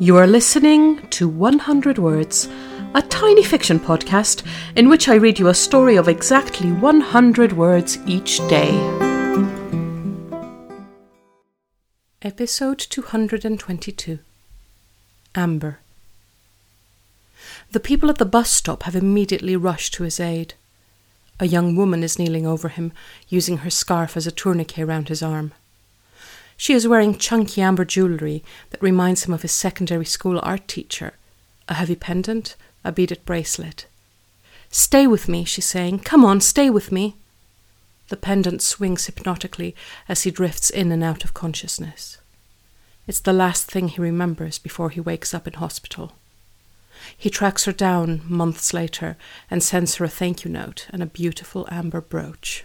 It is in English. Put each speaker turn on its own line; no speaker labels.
You are listening to 100 Words, a tiny fiction podcast in which I read you a story of exactly 100 words each day. Episode 222 Amber. The people at the bus stop have immediately rushed to his aid. A young woman is kneeling over him, using her scarf as a tourniquet round his arm. She is wearing chunky amber jewellery that reminds him of his secondary school art teacher a heavy pendant, a beaded bracelet. Stay with me, she's saying. Come on, stay with me. The pendant swings hypnotically as he drifts in and out of consciousness. It's the last thing he remembers before he wakes up in hospital. He tracks her down months later and sends her a thank you note and a beautiful amber brooch.